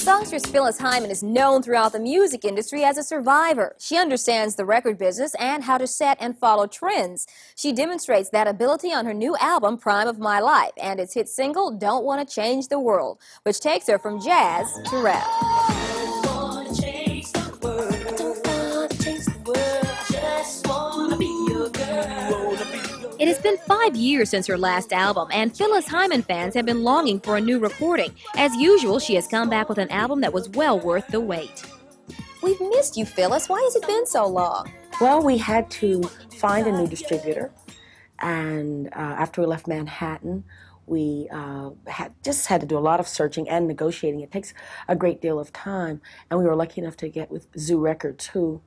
Songstress Phyllis Hyman is known throughout the music industry as a survivor. She understands the record business and how to set and follow trends. She demonstrates that ability on her new album, Prime of My Life, and its hit single, Don't Want to Change the World, which takes her from jazz to rap. It has been five years since her last album, and Phyllis Hyman fans have been longing for a new recording. As usual, she has come back with an album that was well worth the wait. We've missed you, Phyllis. Why has it been so long? Well, we had to find a new distributor, and uh, after we left Manhattan, we uh, had just had to do a lot of searching and negotiating. It takes a great deal of time, and we were lucky enough to get with Zoo Records, who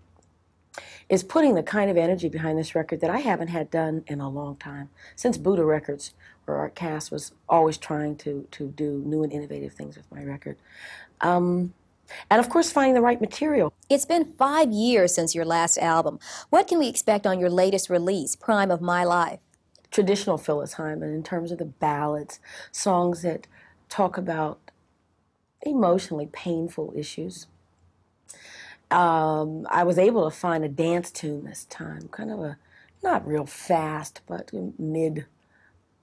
is putting the kind of energy behind this record that I haven't had done in a long time. Since Buddah Records, where Art Kass was always trying to, to do new and innovative things with my record. Um, and of course, finding the right material. It's been five years since your last album. What can we expect on your latest release, Prime of My Life? Traditional Phyllis Hyman in terms of the ballads, songs that talk about emotionally painful issues um, I was able to find a dance tune this time, kind of a not real fast, but mid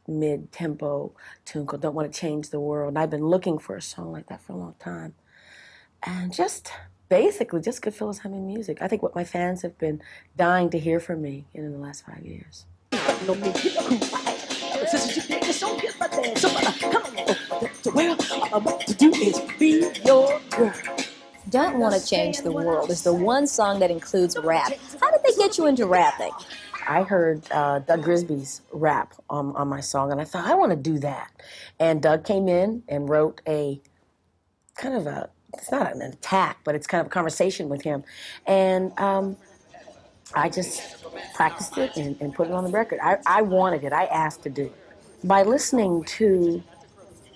mid tempo tune called "Don't Want to Change the World." And I've been looking for a song like that for a long time, and just basically just good Phyllis Hyman music. I think what my fans have been dying to hear from me in the last five years. Well, what to do is be your. Don't Want to Change the World is the one song that includes rap. How did they get you into rapping? I heard uh, Doug Grigsby's rap on, on my song, and I thought, I want to do that. And Doug came in and wrote a kind of a, it's not an attack, but it's kind of a conversation with him. And um, I just practiced it and, and, put it on the record. I, I wanted it, I asked to do it. By listening to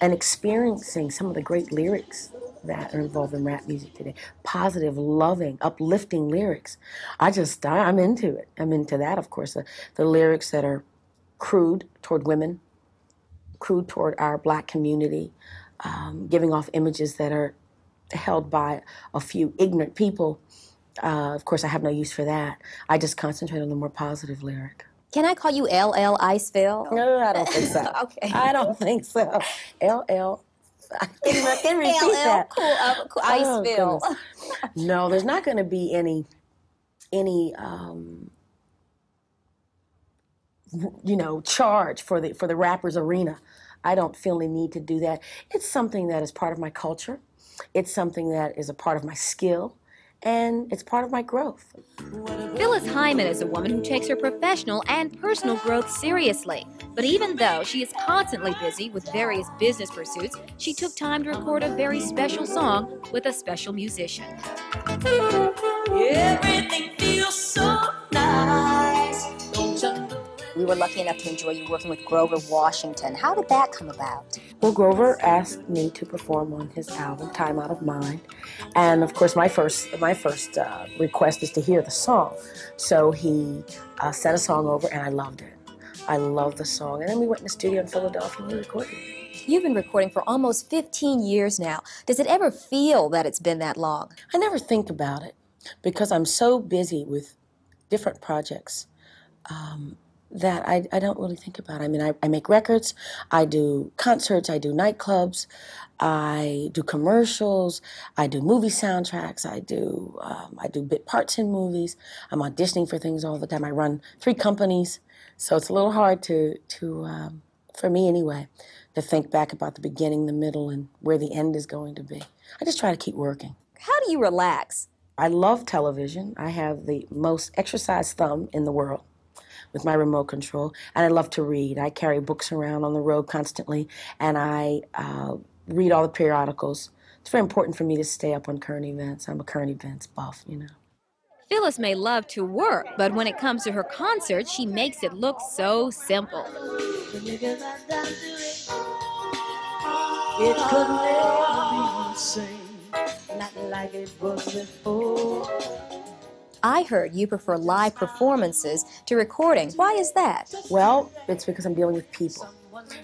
and experiencing some of the great lyrics that are involved in rap music today. Positive, loving, uplifting lyrics. I just, I, am into it. I'm into that, of course. The, the lyrics that are crude toward women, crude toward our black community, um, giving off images that are held by a few ignorant people. Uh, of course, I have no use for that. I just concentrate on the more positive lyric. Can I call you LL Iceville? No, I don't think so. okay. I don't think so. LL I can, repeat LL, that. Cool, uh, cool Iceville. Oh, no, there's not going to be any, any, um, you know, charge for the for the rappers arena. I don't feel the need to do that. It's something that is part of my culture. It's something that is a part of my skill and it's part of my growth. Phyllis Hyman is a woman who takes her professional and personal growth seriously. But even though she is constantly busy with various business pursuits, she took time to record a very special song with a special musician. Everything feels so nice. We were lucky enough to enjoy you working with Grover Washington. How did that come about? Well, Grover asked me to perform on his album "Time Out of Mind," and of course, my first my first uh, request is to hear the song. So he uh, sent a song over, and I loved it. I love the song, and then we went in the studio in Philadelphia and we recorded it. You've been recording for almost 15 years now. Does it ever feel that it's been that long? I never think about it because I'm so busy with different projects. Um, that I, I don't really think about. I mean, I, I make records, I do concerts, I do nightclubs, I do commercials, I do movie soundtracks, I do um, I do bit parts in movies. I'm auditioning for things all the time. I run three companies, so it's a little hard to to um, for me anyway to think back about the beginning, the middle, and where the end is going to be. I just try to keep working. How do you relax? I love television. I have the most exercised thumb in the world with my remote control. And I love to read. I carry books around on the road constantly, and I uh, read all the periodicals. It's very important for me to stay up on current events. I'm a current events buff, you know. Phyllis may love to work, but when it comes to her concerts, she makes it look so simple. It could never be the same, not like it was before. I heard you prefer live performances to recording. Why is that? Well, it's because I'm dealing with people.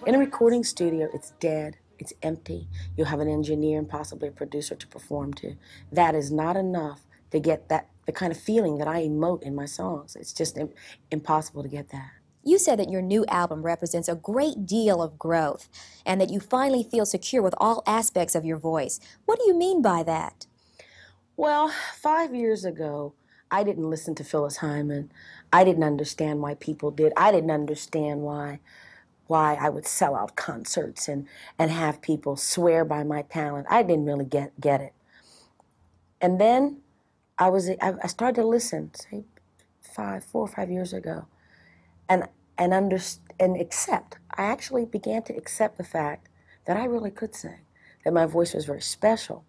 In a recording studio, it's dead, it's empty. You'll have an engineer and possibly a producer to perform to. That is not enough to get that the kind of feeling that I emote in my songs. It's just Im- impossible to get that. You said that your new album represents a great deal of growth and that you finally feel secure with all aspects of your voice. What do you mean by that? Well, five years ago, I didn't listen to Phyllis Hyman. I didn't understand why people did. I didn't understand why why I would sell out concerts and, and have people swear by my talent. I didn't really get get it. And then I was I, started to listen, say five, four or five years ago, and and under and accept. I actually began to accept the fact that I really could sing, that my voice was very special,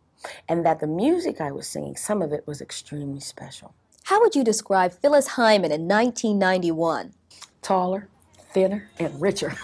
and that the music I was singing, some of it was extremely special. How would you describe Phyllis Hyman in 1991? Taller, thinner, and richer.